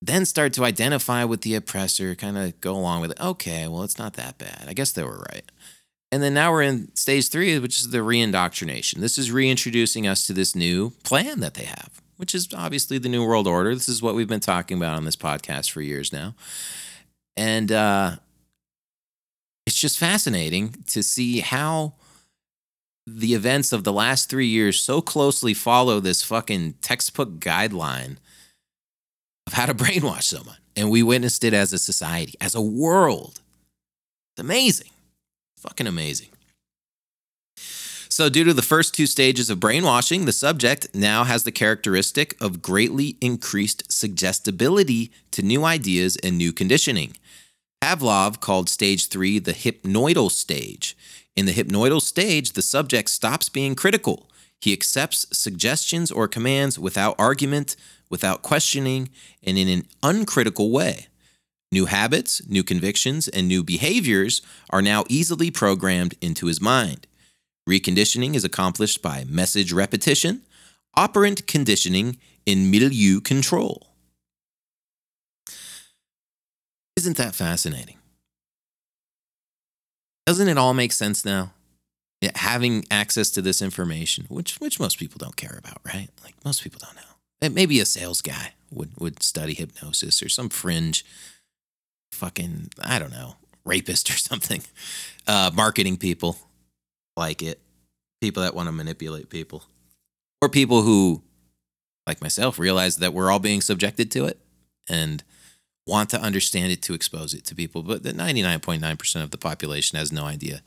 then start to identify with the oppressor, kind of go along with it. Okay, well, it's not that bad. I guess they were right. And then now we're in stage three, which is the reindoctrination. This is reintroducing us to this new plan that they have, which is obviously the New World Order. This is what we've been talking about on this podcast for years now. And uh, it's just fascinating to see how the events of the last three years so closely follow this fucking textbook guideline of how to [LAUGHS] brainwash someone. And we witnessed it as a society, as a world. It's amazing. Fucking amazing. So, due to the first two stages of brainwashing, the subject now has the characteristic of greatly increased suggestibility to new ideas and new conditioning. Pavlov called stage three the hypnoidal stage. In the hypnoidal stage, the subject stops being critical. He accepts suggestions or commands without argument, without questioning, and in an uncritical way. New habits, new convictions, and new behaviors are now easily programmed into his mind. Reconditioning is accomplished by message repetition, operant conditioning, and milieu control. Isn't that fascinating? Doesn't it all make sense now? Having access to this information, which which most people don't care about, right? Like most people don't know maybe a sales guy, would would study hypnosis or some fringe fucking I don't know rapist [LAUGHS] or something. Uh, marketing people like it, people that want to manipulate people, or people who, like myself, realize that we're all being subjected to it and want to understand it to expose it to people. But the ninety nine point nine percent of the population has no idea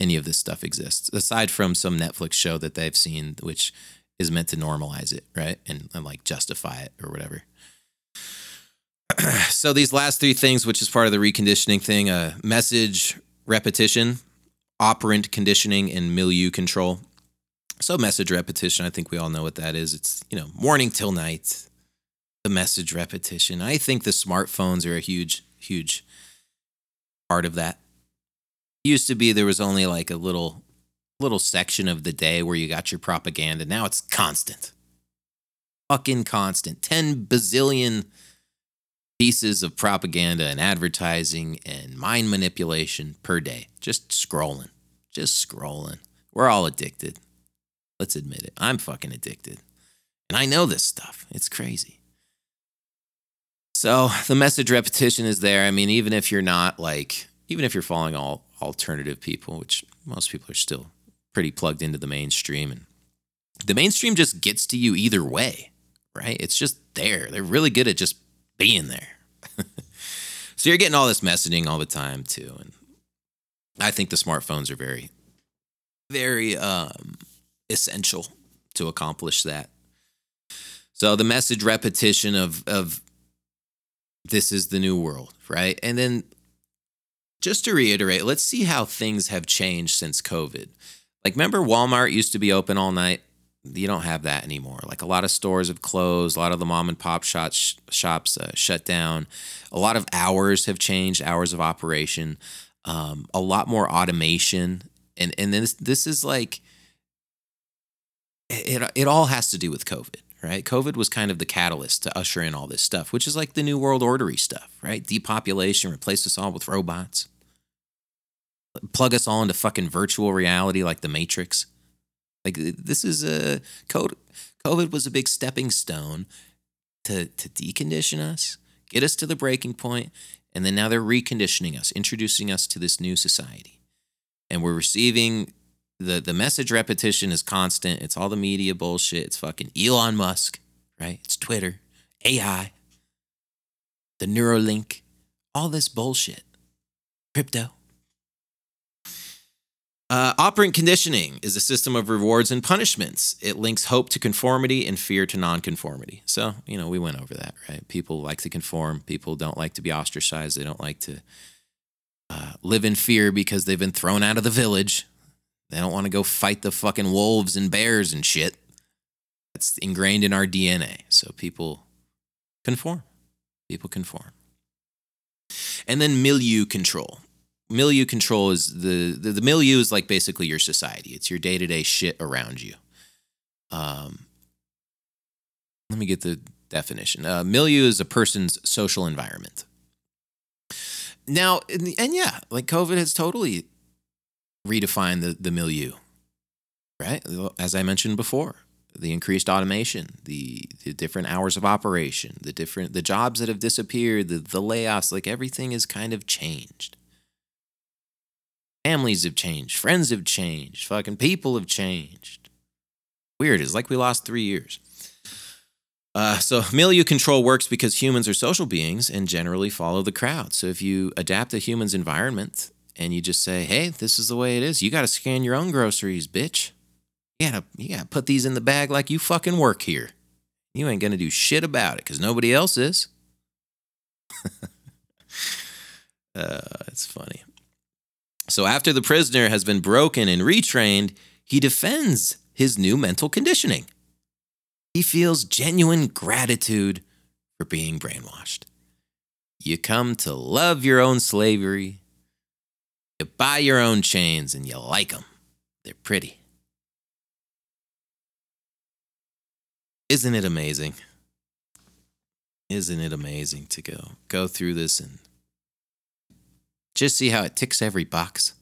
any of this stuff exists, aside from some Netflix show that they've seen, which is meant to normalize it, right? And, and like justify it or whatever. [CLEARS THROAT] so these last three things, which is part of the reconditioning thing, uh, message repetition, operant conditioning, and milieu control. So message repetition, I think we all know what that is. It's you know morning till night. The message repetition. I think the smartphones are a huge, huge part of that. Used to be there was only like a little little section of the day where you got your propaganda. Now it's constant. Fucking constant. 10 bazillion pieces of propaganda and advertising and mind manipulation per day. Just scrolling. Just scrolling. We're all addicted. Let's admit it. I'm fucking addicted. And I know this stuff. It's crazy. So the message repetition is there. I mean, even if you're not like, even if you're following all alternative people, which most people are still pretty plugged into the mainstream, and the mainstream just gets to you either way, right? It's just there. They're really good at just being there. [LAUGHS] so you're getting all this messaging all the time too, and I think the smartphones are very, very um, essential to accomplish that. So the message repetition of of this is the new world, right? And then just to reiterate, let's see how things have changed since COVID. Like, remember Walmart used to be open all night? you don't have that anymore. Like a lot of stores have closed, a lot of the mom and pop shops shops uh, shut down. A lot of hours have changed, hours of operation. Um, a lot more automation, and and this this is like it. It all has to do with COVID, right? COVID was kind of the catalyst to usher in all this stuff, which is like the new world ordery stuff, right? Depopulation, replace us all with robots, plug us all into fucking virtual reality like the Matrix like this is a. COVID was a big stepping stone to to decondition us, get us to the breaking point, and then now they're reconditioning us, introducing us to this new society, and we're receiving the the message repetition is constant. It's all the media bullshit. It's fucking Elon Musk, right? It's Twitter, AI, the Neuralink, all this bullshit, crypto. Uh, operant conditioning is a system of rewards and punishments. It links hope to conformity and fear to nonconformity. So, you know, we went over that, right? People like to conform. People don't like to be ostracized. They don't like to uh, live in fear because they've been thrown out of the village. They don't want to go fight the fucking wolves and bears and shit. That's ingrained in our DNA. So people conform. People conform. And then milieu control milieu control is the, the, the milieu is like basically your society. It's your day to day shit around you. Um, let me get the definition. Uh, milieu is a person's social environment. Now, the, and yeah, like COVID has totally redefined the, the milieu, right? As I mentioned before, the increased automation, the, the different hours of operation, the different the jobs that have disappeared, the, the layoffs, like everything is kind of changed. Families have changed. Friends have changed. Fucking people have changed. Weird. It's like we lost three years. Uh, so [LAUGHS] milieu control works because humans are social beings and generally follow the crowd. So if you adapt a human's environment and you just say, "Hey, this is the way it is. You got to scan your own groceries, bitch. You gotta, you gotta put these in the bag like you fucking work here. You ain't gonna do shit about it because nobody else is." [LAUGHS] uh, it's funny. So after the prisoner has been broken and retrained, he defends his new mental conditioning. He feels genuine gratitude for being brainwashed. You come to love your own slavery. You buy your own chains and you like them. They're pretty. Isn't it amazing? Isn't it amazing to go go through this and just see how it ticks every box.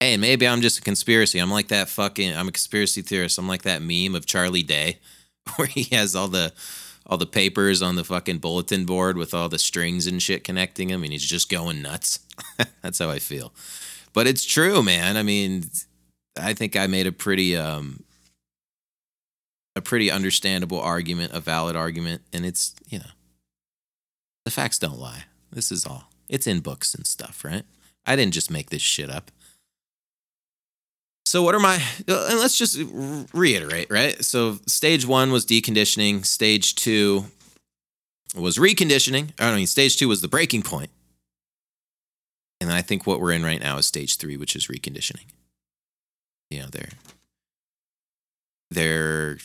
Hey, maybe I'm just a conspiracy. I'm like that fucking, I'm a conspiracy theorist. I'm like that meme of Charlie Day [LAUGHS] where he has all the all the papers on the fucking bulletin board with all the strings and shit connecting him, and he's just going nuts. [LAUGHS] That's how I feel. But it's true, man. I mean, I think I made a pretty um a pretty understandable argument, a valid argument, and it's you know the facts don't lie. This is all. It's in books and stuff, right? I didn't just make this shit up. So what are my uh, and let's just reiterate, right? So stage 1 was deconditioning, stage 2 was reconditioning. I mean, stage 2 was the breaking point. And I think what we're in right now is stage 3, which is reconditioning. You know, they're they're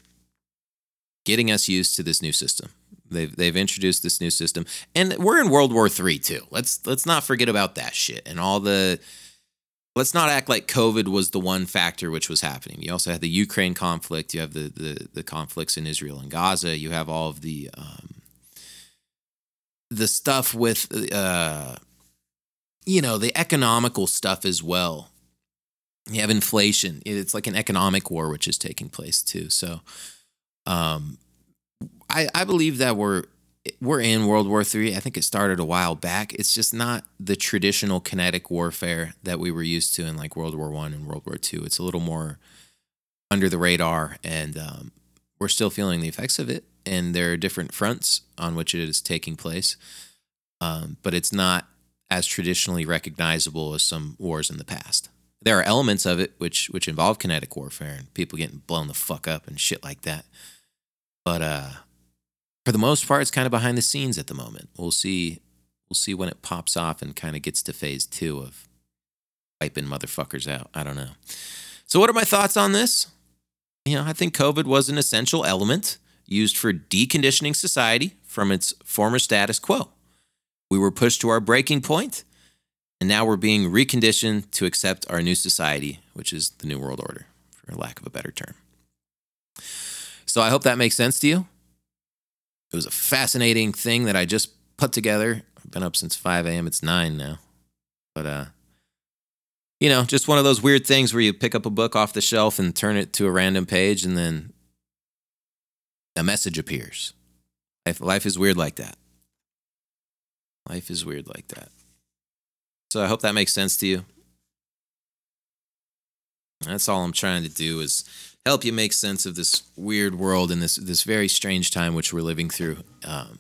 getting us used to this new system. They've they've introduced this new system, and we're in World War III too. Let's let's not forget about that shit and all the. Let's not act like COVID was the one factor which was happening. You also had the Ukraine conflict. You have the the, the conflicts in Israel and Gaza. You have all of the um, the stuff with uh, you know the economical stuff as well. You have inflation. It's like an economic war which is taking place too. So, um, I, I believe that we're we're in World War III. I think it started a while back. It's just not the traditional kinetic warfare that we were used to in like World War One and World War Two. It's a little more under the radar, and um, we're still feeling the effects of it. And there are different fronts on which it is taking place, um, but it's not as traditionally recognizable as some wars in the past. There are elements of it which which involve kinetic warfare and people getting blown the fuck up and shit like that. But uh, for the most part, it's kind of behind the scenes at the moment. We'll see. We'll see when it pops off and kind of gets to phase two of wiping motherfuckers out. I don't know. So, what are my thoughts on this? You know, I think COVID was an essential element used for deconditioning society from its former status quo. We were pushed to our breaking point, and now we're being reconditioned to accept our new society, which is the New World Order, for lack of a better term. So I hope that makes sense to you. It was a fascinating thing that I just put together. I've been up since 5 a.m. It's 9 now. But, uh, you know, just one of those weird things where you pick up a book off the shelf and turn it to a random page and then a message appears. Life, life is weird like that. Life is weird like that. So I hope that makes sense to you. That's all I'm trying to do is help you make sense of this weird world and this this very strange time which we're living through. Um,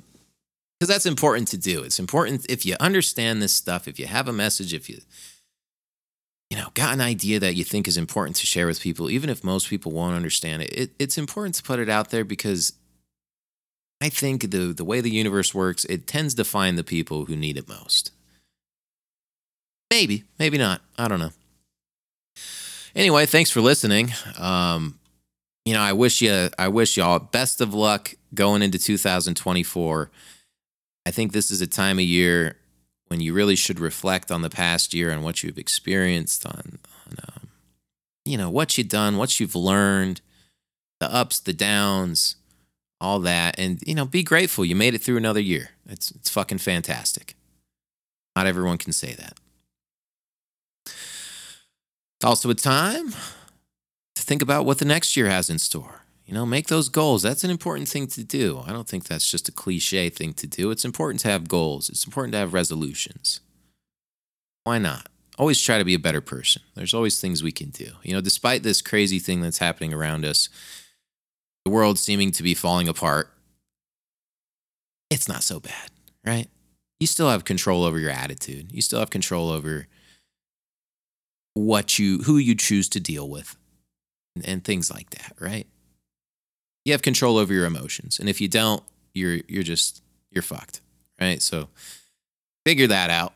because that's important to do. It's important if you understand this stuff, if you have a message, if you you know got an idea that you think is important to share with people, even if most people won't understand it, it it's important to put it out there because I think the the way the universe works, it tends to find the people who need it most. Maybe, maybe not. I don't know anyway, thanks for listening. Um, you know, I wish you, I wish y'all best of luck going into 2024. I think this is a time of year when you really should reflect on the past year and what you've experienced, on, on um, you know, what you've done, what you've learned, the ups, the downs, all that, and you know, be grateful you made it through another year. It's it's fucking fantastic. Not everyone can say that. It's also a time to think about what the next year has in store. You know, make those goals. That's an important thing to do. I don't think that's just a cliche thing to do. It's important to have goals, it's important to have resolutions. Why not? Always try to be a better person. There's always things we can do. You know, despite this crazy thing that's happening around us, the world seeming to be falling apart, it's not so bad, right? You still have control over your attitude. You still have control over what you who you choose to deal with and, and things like that, right? You have control over your emotions. And if you don't, you're you're just you're fucked, right? So figure that out.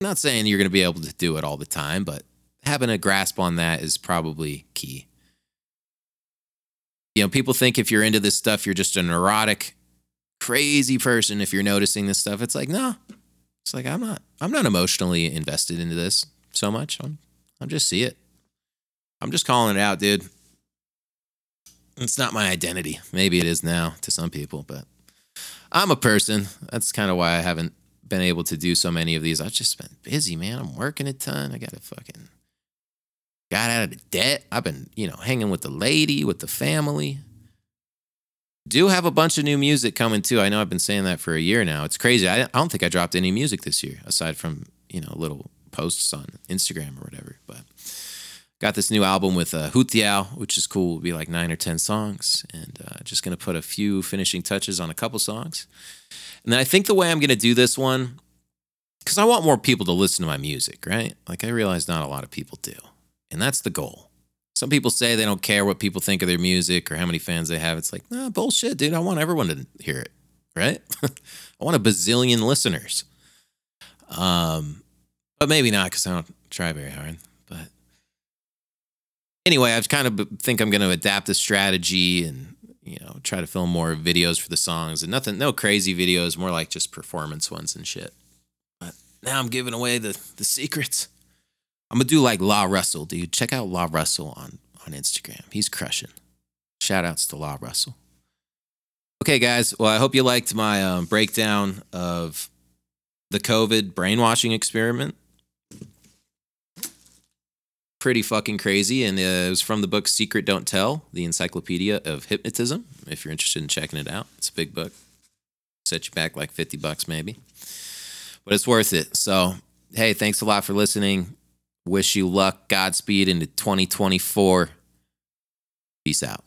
I'm not saying you're to be able to do it all the time, but having a grasp on that is probably key. You know, people think if you're into this stuff, you're just a neurotic, crazy person. If you're noticing this stuff, it's like, no, it's like I'm not. I'm not emotionally invested into this so much. I'm I'll just see it. I'm just calling it out, dude. It's not my identity. Maybe it is now to some people, but I'm a person. That's kind of why I haven't been able to do so many of these. I've just been busy, man. I'm working a ton. I got to fucking got out of the debt. I've been, you know, hanging with the lady, with the family. Do have a bunch of new music coming too. I know I've been saying that for a year now. It's crazy. I, I don't think I dropped any music this year aside from, you know, little posts on Instagram or whatever. But got this new album with uh, Hutiao, which is cool. It'll be like nine or 10 songs. And uh, just to put a few finishing touches on a couple songs. And then I think the way I'm to do this one, because I want more people to listen to my music, right? Like I realize not a lot of people do. And that's the goal. Some people say they don't care what people think of their music or how many fans they have. It's like, nah, bullshit, dude. I want everyone to hear it, right? [LAUGHS] I want a bazillion listeners. Um, but maybe not because I don't try very hard. But anyway, I kind of think I'm going to adapt the strategy and you know try to film more videos for the songs and nothing, no crazy videos, more like just performance ones and shit. But now I'm giving away the the secrets. I'm gonna do like Law Russell, dude. Check out Law Russell on on Instagram. He's crushing. Shout outs to Law Russell. Okay, guys. Well, I hope you liked my um, breakdown of the COVID brainwashing experiment. Pretty fucking crazy. And uh, it was from the book Secret Don't Tell, the Encyclopedia of Hypnotism. If you're interested in checking it out, it's a big book. Set you back like 50 bucks, maybe. But it's worth it. So, hey, thanks a lot for listening. Wish you luck, Godspeed into 2024. Peace out.